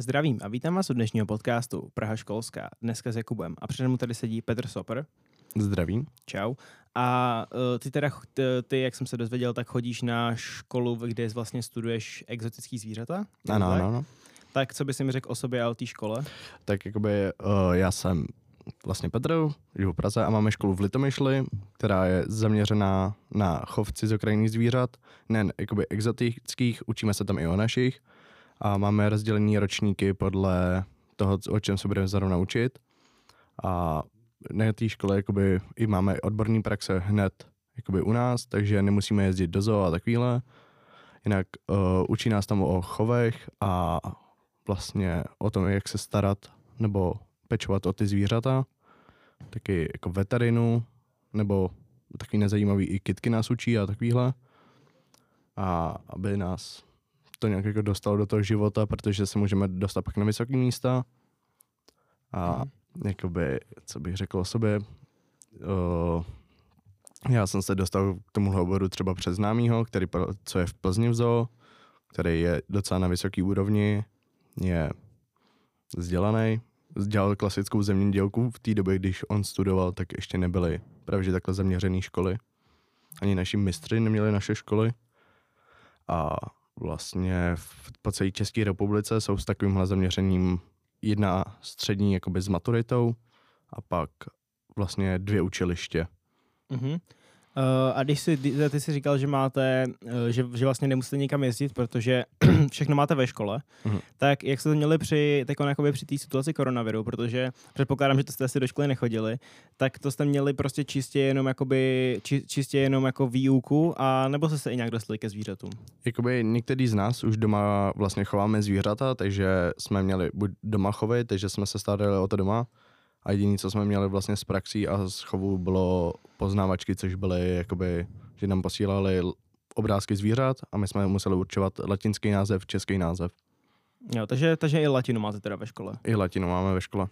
Zdravím a vítám vás u dnešního podcastu Praha školská, dneska s Jakubem. A přede mnou tady sedí Petr Soper. Zdravím. Čau. A uh, ty teda, ty, jak jsem se dozvěděl, tak chodíš na školu, kde vlastně studuješ exotický zvířata? Ano, ano, ano. Tak co bys mi řekl o sobě a o té škole? Tak jakoby uh, já jsem vlastně Petr, žiju v Praze a máme školu v Litomyšli, která je zaměřená na chov cizokrajných zvířat, nejen jakoby exotických, učíme se tam i o našich a máme rozdělený ročníky podle toho, o čem se budeme zrovna učit. A na té škole jakoby i máme odborní praxe hned jakoby u nás, takže nemusíme jezdit do zoo a takovýhle. Jinak uh, učí nás tam o chovech a vlastně o tom, jak se starat nebo pečovat o ty zvířata, taky jako veterinu, nebo takový nezajímavý i kitky nás učí a takovýhle. A aby nás to nějak jako dostalo do toho života, protože se můžeme dostat pak na vysoké místa. A mm. jakoby, co bych řekl o sobě, uh, já jsem se dostal k tomu oboru třeba přes známýho, který, co je v Plzni v zoo, který je docela na vysoké úrovni, je vzdělaný, dělal klasickou zemědělku v té době, když on studoval, tak ještě nebyly právě takhle zaměřené školy. Ani naši mistři neměli naše školy. A vlastně v, po celé České republice jsou s takovýmhle zaměřením jedna střední jakoby s maturitou a pak vlastně dvě učiliště. Mm-hmm. Uh, a když si, ty jsi říkal, že máte, uh, že, že vlastně nemusíte nikam jezdit, protože všechno máte ve škole, uh-huh. tak jak jste to měli při, jakoby při té situaci koronaviru, protože předpokládám, že to jste asi do školy nechodili, tak to jste měli prostě čistě jenom jakoby, či, čistě jenom jako výuku, a nebo jste se i nějak dostali ke zvířatům? Jakoby některý z nás už doma vlastně chováme zvířata, takže jsme měli buď doma chovy, takže jsme se starali o to doma, a jediné, co jsme měli vlastně z praxí a z chovu, bylo poznávačky, což byly jakoby, že nám posílali obrázky zvířat a my jsme museli určovat latinský název, český název. Jo, takže, takže i latinu máte teda ve škole. I latinu máme ve škole.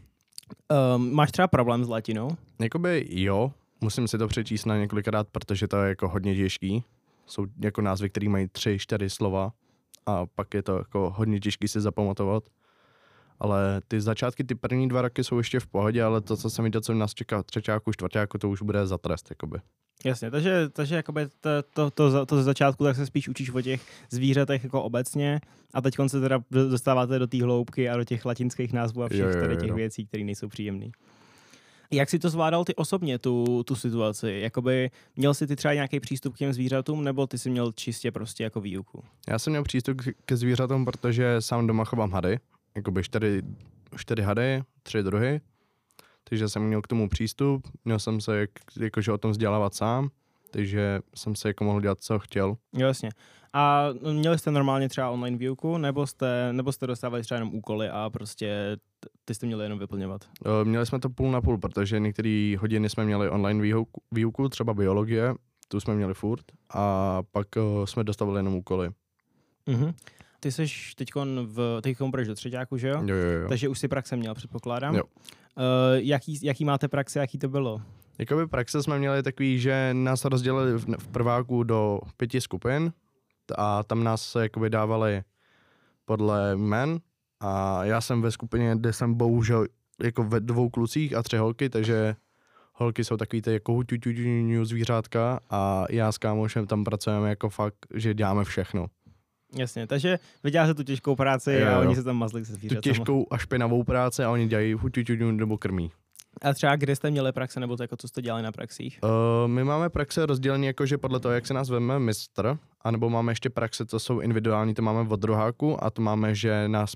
Um, máš třeba problém s latinou? Jakoby jo, musím si to přečíst na několikrát, protože to je jako hodně těžký. Jsou jako názvy, které mají tři, čtyři slova a pak je to jako hodně těžký si zapamatovat ale ty začátky, ty první dva roky jsou ještě v pohodě, ale to, co jsem viděl, co nás čeká třetíku, čtvrtíku, to už bude za trest, jakoby. Jasně, takže, takže jakoby to, to, to, to, ze začátku tak se spíš učíš o těch zvířatech jako obecně a teď se teda dostáváte do té hloubky a do těch latinských názvů a všech jo, jo, jo, těch věcí, které nejsou příjemné. Jak si to zvládal ty osobně, tu, tu situaci? Jakoby měl jsi ty třeba nějaký přístup k těm zvířatům, nebo ty jsi měl čistě prostě jako výuku? Já jsem měl přístup ke zvířatům, protože sám doma chovám hady jakoby čtyři, čtyři hady, tři druhy, takže jsem měl k tomu přístup, měl jsem se jak, jakože o tom vzdělávat sám, takže jsem se jako mohl dělat, co chtěl. Jasně. A měli jste normálně třeba online výuku, nebo jste, nebo jste dostávali třeba jenom úkoly a prostě ty jste měli jenom vyplňovat? Měli jsme to půl na půl, protože některé hodiny jsme měli online výuku, výuku, třeba biologie, tu jsme měli furt, a pak jsme dostávali jenom úkoly. Mm-hmm ty jsi teď v, teď budeš do třetíku, že jo? Jo, jo, jo. Takže už si praxe měl, předpokládám. Jo. Uh, jaký, jaký máte praxe, jaký to bylo? Jakoby praxe jsme měli takový, že nás rozdělili v, v prváku do pěti skupin a tam nás se jakoby dávali podle men a já jsem ve skupině, kde jsem bohužel jako ve dvou klucích a tři holky, takže holky jsou takový ty jako zvířátka a já s kámošem tam pracujeme jako fakt, že děláme všechno. Jasně, takže vyděláte tu těžkou práci jo, a oni se tam mazli se zvířatama. Tu těžkou a špinavou práci a oni dělají huťuťuťu nebo krmí. A třeba kde jste měli praxe, nebo to jako co jste dělali na praxích? Uh, my máme praxe rozdělené jakože podle toho, jak se nás veme mistr, anebo máme ještě praxe, co jsou individuální, to máme od druháku a to máme, že, nás,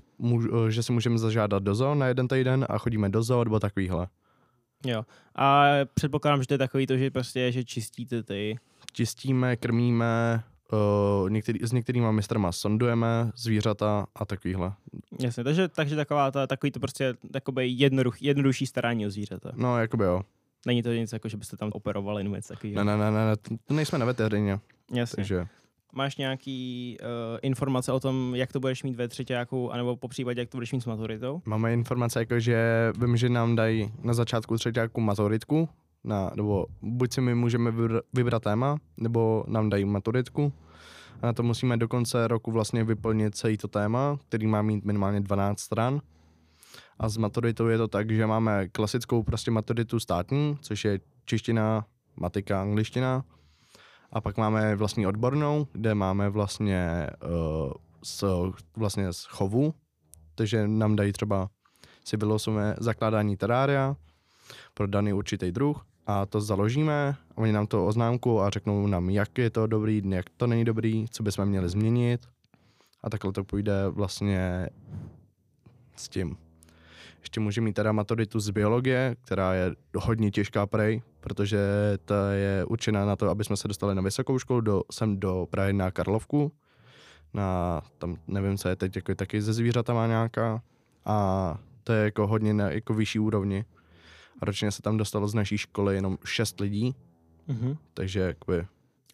že si můžeme zažádat do zoo na jeden týden a chodíme do zoo nebo takovýhle. Jo. A předpokládám, že to je takový to, že prostě, že čistíte ty... Čistíme, krmíme, Uh, některý, s některýma mistrama sondujeme zvířata a takovýhle. Jasně, takže, takže taková ta, takový to prostě jednoduch, jednodušší starání o zvířata. No, jakoby jo. Není to nic jako, že byste tam operovali nebo něco takového. Ne, ne, ne, ne, to nejsme na veterině. Jasně. Takže... Máš nějaký uh, informace o tom, jak to budeš mít ve třetíku, anebo po případě, jak to budeš mít s maturitou? Máme informace, jako že vím, že nám dají na začátku třetíku maturitku, na, nebo buď si my můžeme vybrat téma, nebo nám dají maturitku A na to musíme do konce roku vlastně vyplnit celý to téma, který má mít minimálně 12 stran. A s maturitou je to tak, že máme klasickou prostě maturitu státní, což je čeština, matika, angličtina. A pak máme vlastní odbornou, kde máme vlastně uh, z, vlastně z chovu, takže nám dají třeba si vylosujeme zakládání terária pro daný určitý druh a to založíme oni nám to oznámku a řeknou nám, jak je to dobrý, jak to není dobrý, co bychom měli změnit a takhle to půjde vlastně s tím. Ještě může mít teda maturitu z biologie, která je hodně těžká prej, protože ta je určená na to, aby jsme se dostali na vysokou školu, do, sem do Prahy na Karlovku, na, tam nevím, co je teď, jako taky ze zvířatama nějaká a to je jako hodně na jako vyšší úrovni. A ročně se tam dostalo z naší školy jenom šest lidí, Mhm. takže jakoby,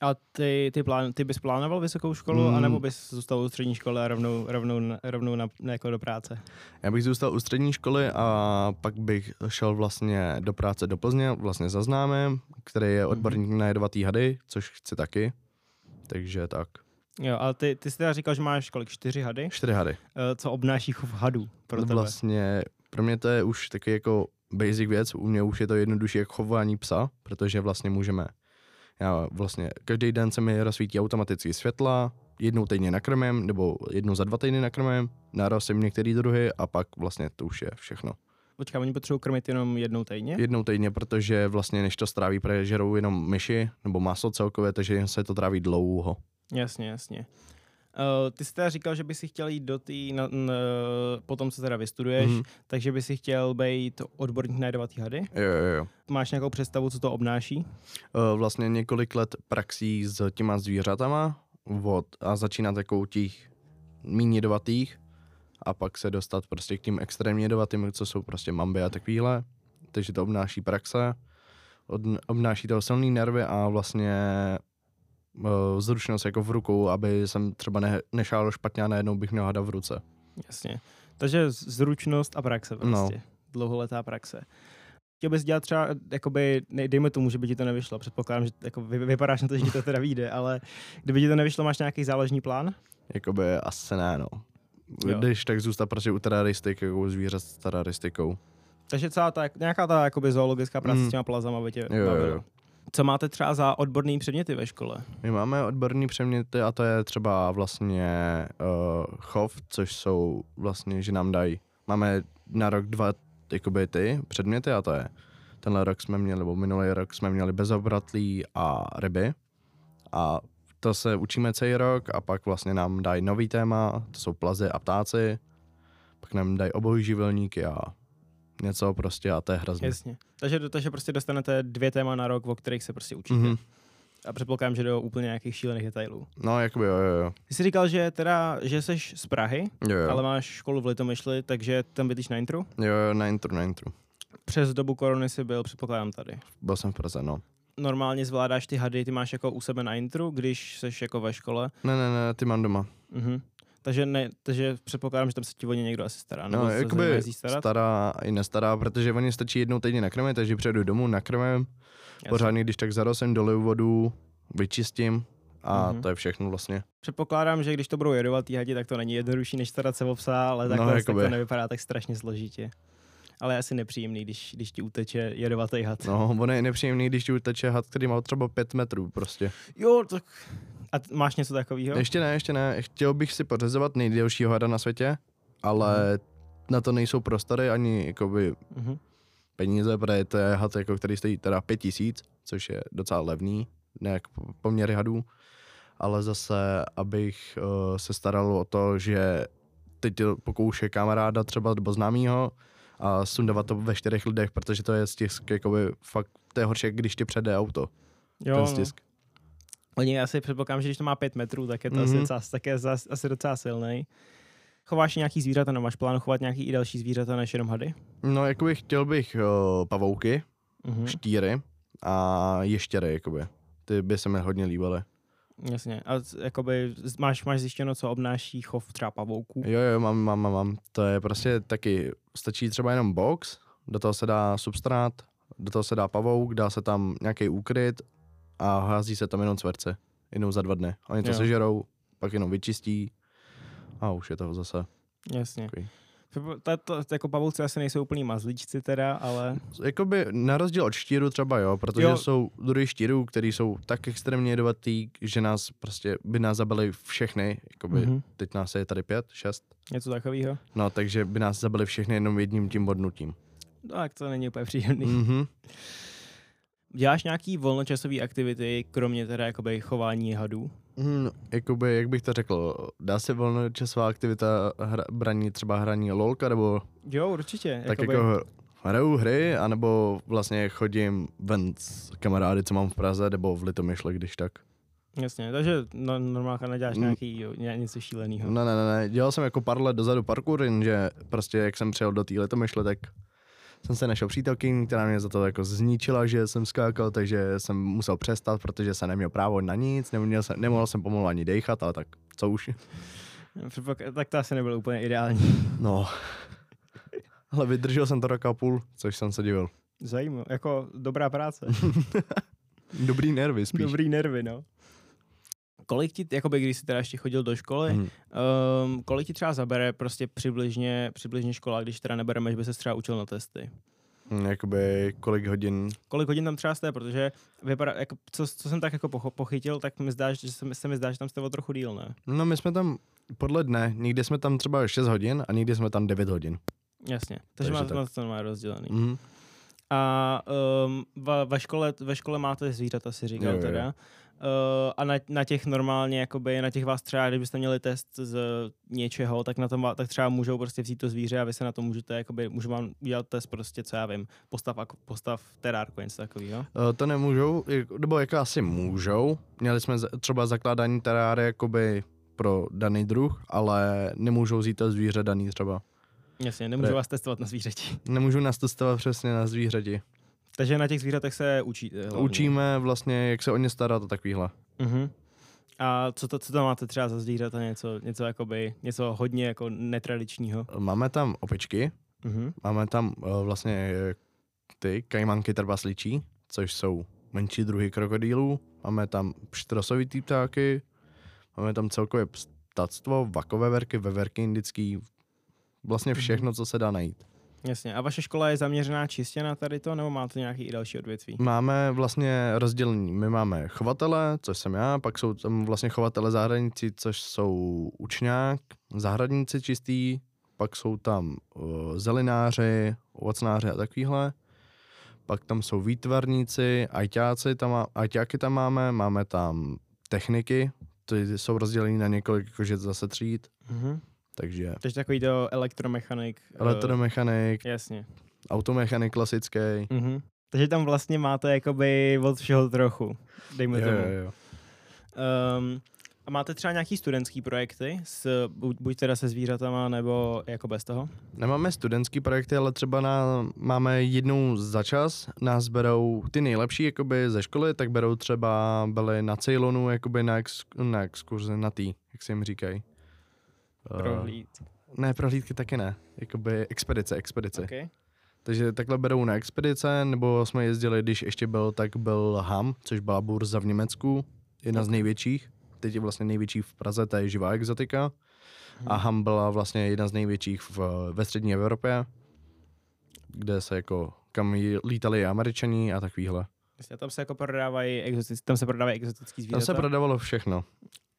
A ty, ty, plán, ty bys plánoval vysokou školu, Mm. anebo bys zůstal u střední školy a rovnou, rovnou, rovnou na, na, jako do práce? já bych zůstal u střední školy a pak bych šel vlastně do práce do Plzně, vlastně za známým, který je odborník na jedovatý hady, což chci taky. Takže tak. Jo, ale ty, ty jsi teda říkal, že máš kolik, čtyři hady? Čtyři hady. Eh, Co obnáší chov hadů pro tebe? Vlastně pro mě to je už taky jako basic věc, u mě už je to jednodušší jako chování psa, protože vlastně můžeme, já vlastně každý den se mi rozsvítí automaticky světla, jednou týdně nakrmím, nebo jednou za dva týdny nakrmím, narosím některé druhy a pak vlastně to už je všechno. Počkám, oni potřebují krmit jenom jednou týdně? Jednou týdně, protože vlastně než to stráví, protože žerou jenom myši nebo maso celkově, takže se to tráví dlouho. Jasně, jasně. Uh, ty jsi teda říkal, že by si chtěl jít do té, na, potom co teda vystuduješ, mm-hmm. takže by si chtěl být odborník na jedovatý hady. Jo, jo, jo. Máš nějakou představu, co to obnáší? Eh, vlastně několik let praxí s těma zvířatama od, a začínat jako u těch méně jedovatých a pak se dostat prostě k tím extrémně jedovatým, co jsou prostě mamby a takovýhle. Takže to obnáší praxe, od, obnáší to silný nervy a vlastně uh, zručnost jako v rukou, aby jsem třeba ne, nešál špatně a najednou bych měl hada v ruce. Jasně. Takže zručnost a praxe prostě. No. Dlouholetá praxe. Chtěl bys dělat třeba, jakoby, dejme tomu, že by ti to nevyšlo. Předpokládám, že jako vy, vypadáš na to, že ti to teda vyjde, ale kdyby ti to nevyšlo, máš nějaký záložní plán? Jakoby asi ne, no. Jo. Když tak zůstat prostě u teraristik, jako zvířat s teraristikou. Takže celá ta, nějaká ta jakoby zoologická práce Mm. s těma plazama by tě Jo, jo, jo. Co máte třeba za odborný předměty ve škole? My máme odborní předměty a to je třeba vlastně uh, chov, což jsou vlastně, že nám dají, máme na rok dva jakoby ty předměty a to je, tenhle rok jsme měli, nebo minulý rok jsme měli bezobratlí a ryby a to se učíme celý rok a pak vlastně nám dají nový téma, to jsou plazy a ptáci, pak nám dají obojživelníky a něco prostě a to je hrozně. Jasně. Takže, takže prostě dostanete dvě téma na rok, o kterých se prostě učíte. Mhm. A předpokládám, že do úplně nějakých šílených detailů. No, jakoby jo, jo, jo. Ty jsi říkal, že teda, že jsi z Prahy, Jo, jo. ale máš školu v Litomyšli, takže tam bydlíš na intru. jo, jo, na intru, na intru. Přes dobu korony si byl, předpokládám, tady. Byl jsem v Praze, no. Normálně zvládáš ty hady, ty máš jako u sebe na intru, když jsi jako ve škole. Ne, ne, ne, ty mám doma. Mhm. Takže, ne, takže předpokládám, že tam se ti o ně někdo asi stará. No, jakoby starat. stará i nestará, protože oni stačí jednou týdně nakrmit, takže přijedu domů, nakrmím, Jasně. pořádně, když tak zarosem, doliju vodu, vyčistím a Mhm. to je všechno vlastně. Předpokládám, že když to budou jedovatý hadi, tak to není jednodušší, než starat se o psa, ale takhle No, tak to nevypadá tak strašně složitě. Ale je asi nepříjemný, když, když ti uteče jedovatý had. No, ono je nepříjemný, když ti uteče had, který má třeba pět metrů prostě. Jo, tak... A t- máš něco takového? Ještě ne, ještě ne. Chtěl bych si pořezovat nejdelšího hada na světě, ale na to nejsou prostory ani jakoby Mhm. peníze, protože to je had, jako, který stojí teda pět tisíc, což je docela levný, nějak po- poměry hadů, ale zase, abych uh, se staral o to, že teď pokouše kamaráda třeba nebo známýho a sundavat to ve čtyřech lidech, protože to je stisk, jakoby fakt, to je horší, když ti přede auto, Jo, ten no. Oni asi předpokládám, že když to má pět metrů, tak je to Mhm. asi, docela, tak je zas, asi docela silný. Chováš nějaký zvířata, nebo máš plán chovat nějaký i další zvířata než jenom hady? No, jakoby chtěl bych uh, pavouky, Mhm. štíry a ještěry, jakoby. Ty by se mi hodně líbily. Jasně. A jakoby máš, máš zjištěno, co obnáší chov třeba pavouků? Jo, jo, mám, mám, mám. To je prostě taky, stačí třeba jenom box, do toho se dá substrát, do toho se dá pavouk, dá se tam nějaký úkryt a hází se tam jenom cverce. Jednou za dva dny. Oni to Jo. sežerou pak jenom vyčistí a už je to zase Jasně. takový. To, to, to, jako pavouci asi nejsou úplný mazlíčci teda, ale Jakoby na rozdíl od štíru třeba jo, protože Jo. jsou druhy štírů, který jsou tak extrémně jedovatý, že nás prostě by nás zabili všechny, jakoby Mhm. mm-hmm. teď nás je tady pět, šest, něco takového. no takže by nás zabili všechny jenom jedním tím bodnutím. No, tak to není úplně příjemný. Mm-hmm. Děláš nějaký volnočasové aktivity, kromě teda jakoby chování hadů? Mm, jakoby, jak bych to řekl, dá se volnočasová aktivita hra, braní, třeba hraní lolka, nebo Jo, určitě. tak jako hraju hry, anebo vlastně chodím ven s kamarády, co mám v Praze, nebo v Litomyšle, když tak. Jasně, takže no, normálka neděláš Mm. nějaký, jo, ně- něco šíleného. Ne, ne, ne, ne, dělal jsem jako pár let dozadu parkour, jenže prostě jak jsem přijel do té Litomyšle, tak jsem se našel přítelkyni, která mě za to jako zničila, že jsem skákal, takže jsem musel přestat, protože jsem neměl právo na nic, neměl jsem, nemohl jsem pomalu ani dejchat, ale tak co už. Tak to asi nebylo úplně ideální. No. Ale vydržel jsem to roka a půl, což jsem se divil. Zajímavé, jako dobrá práce. Dobrý nervy spíš. Dobrý nervy, no. Kolik ti, jakoby když jsi teda ještě chodil do školy, Hmm. um, kolik ti třeba zabere prostě přibližně, přibližně škola, když teda nebereme, že by se třeba učil na testy? Hmm, Jakoby kolik hodin. Kolik hodin tam třeba jste, protože vypadá, jako, co, co jsem tak jako pocho- pochytil, tak mi zdá, že se, mi- se mi zdá, že tam jste o trochu díl, ne? No my jsme tam podle dne, někdy jsme tam třeba 6 hodin a někdy jsme tam 9 hodin. Jasně, takže, Takže má, tak. to má rozdělený. Mhm. A um, ve, ve, škole, ve škole máte zvířata, si říkal Jo, jo, jo. teda. Uh, a na, na těch normálně, jakoby, na těch vás třeba, kdybyste měli test z něčeho, tak na tom tak třeba můžou prostě vzít to zvíře a vy se na to můžete, jakoby, můžu vám udělat test prostě, co já vím, postav, postav terárko, něco takového. Eh, To nemůžou, nebo jako asi můžou. Měli jsme třeba zakládání teráry jakoby pro daný druh, ale nemůžou vzít to zvíře daný třeba. Jasně, nemůžu Ne. vás testovat na zvířeti. Nemůžu nás testovat přesně na zvířeti. Takže na těch zvířatech se učíte. Hlavně. Učíme vlastně, jak se o ně starat a takovýhle. Uh-huh. A co, to, co tam máte třeba za zvířata, něco, něco, jakoby, něco hodně jako netradičního? Máme tam opičky, Uh-huh. máme tam uh, vlastně eh, ty kajmanky trpasličí, což jsou menší druhy krokodýlů. Máme tam pštrosovitý ptáky, máme tam celkově ptactvo, vakové verky, veverky indický, vlastně Mhm. všechno, co se dá najít. Jasně. A vaše škola je zaměřená čistě na tady to, nebo máte nějaký i další odvětví? Máme vlastně rozdělení. My máme chovatele, což jsem já, pak jsou tam vlastně chovatele zahradníci, což jsou učňák, zahradníci čistý, pak jsou tam uh, zelináři, ovocnáři a takovýhle. Pak tam jsou výtvarníci, ajťáci, tam má, ajťáky tam máme, máme tam techniky, ty jsou rozdělení na několik jakože zase tříd, Uh-huh. Takže Takže takový to elektromechanik. eh, elektromechanik, jasně. automechanik klasický. Uh-huh. Takže tam vlastně máte jakoby od všeho trochu, dejme Jo, tomu. jo, jo. Um, a máte třeba nějaký studentský projekty, s, buď, buď teda se zvířatama, nebo jako bez toho? Nemáme studentský projekty, ale třeba na, máme jednou za čas, nás berou ty nejlepší jakoby ze školy, tak berou třeba, byli na Ceylonu jakoby na, ex, na exkurzi, na tý, jak se jim říkají. Eh, Prohlíd. ne, prohlídky taky ne, jakoby expedice, expedice. Okay. Okay. Takže takhle berou na expedice, nebo jsme jezdili, když ještě byl, tak byl HAM, což byla burza v Německu, jedna z největších. Teď je vlastně největší v Praze, to je živá exotika. A HAM byla vlastně jedna z největších v, ve střední Evropě, kde se jako, kam lítali američani a takovýhle. A tam se jako prodávají exotický, tam se prodávají exotický zvířata. Tam se prodávalo všechno.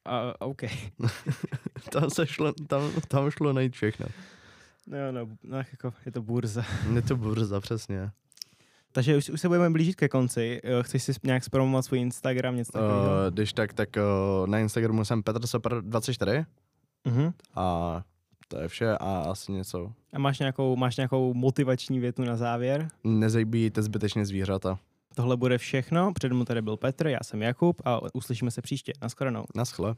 A, OK. Tam, se šlo, tam, tam šlo najít všechno. No, no, no, jako je to burza. Je to burza, přesně. Takže už, už se budeme blížit ke konci. Eh, Chceš si nějak zpromovat svůj Instagram, něco takového? Uh, když tak, tak uh, na Instagramu jsem PetrSopr24 Uh-huh. a to je vše a asi něco. A máš nějakou, máš nějakou motivační větu na závěr? Nezabíjíte zbytečně zvířata. Tohle bude všechno. Před mnou tady byl Petr, já jsem Jakub a uslyšíme se příště. Naschledanou. Naschle.